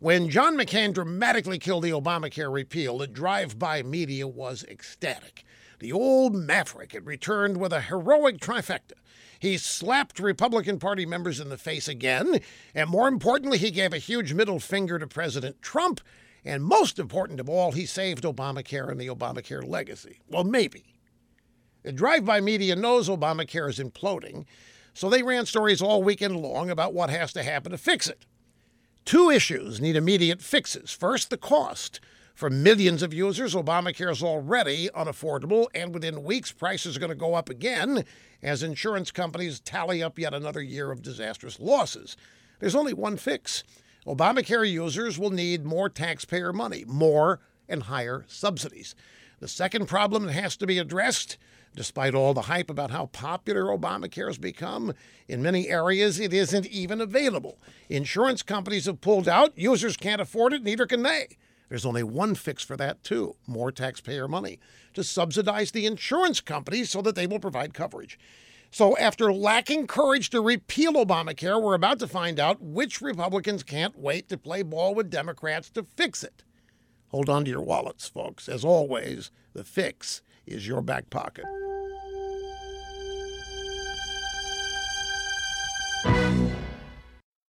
When John McCain dramatically killed the Obamacare repeal, the drive by media was ecstatic. The old maverick had returned with a heroic trifecta. He slapped Republican Party members in the face again, and more importantly, he gave a huge middle finger to President Trump. And most important of all, he saved Obamacare and the Obamacare legacy. Well, maybe. The drive by media knows Obamacare is imploding, so they ran stories all weekend long about what has to happen to fix it. Two issues need immediate fixes. First, the cost. For millions of users, Obamacare is already unaffordable, and within weeks, prices are going to go up again as insurance companies tally up yet another year of disastrous losses. There's only one fix Obamacare users will need more taxpayer money, more and higher subsidies. The second problem that has to be addressed Despite all the hype about how popular Obamacare has become, in many areas it isn't even available. Insurance companies have pulled out, users can't afford it, neither can they. There's only one fix for that, too more taxpayer money to subsidize the insurance companies so that they will provide coverage. So, after lacking courage to repeal Obamacare, we're about to find out which Republicans can't wait to play ball with Democrats to fix it. Hold on to your wallets, folks. As always, the fix is your back pocket.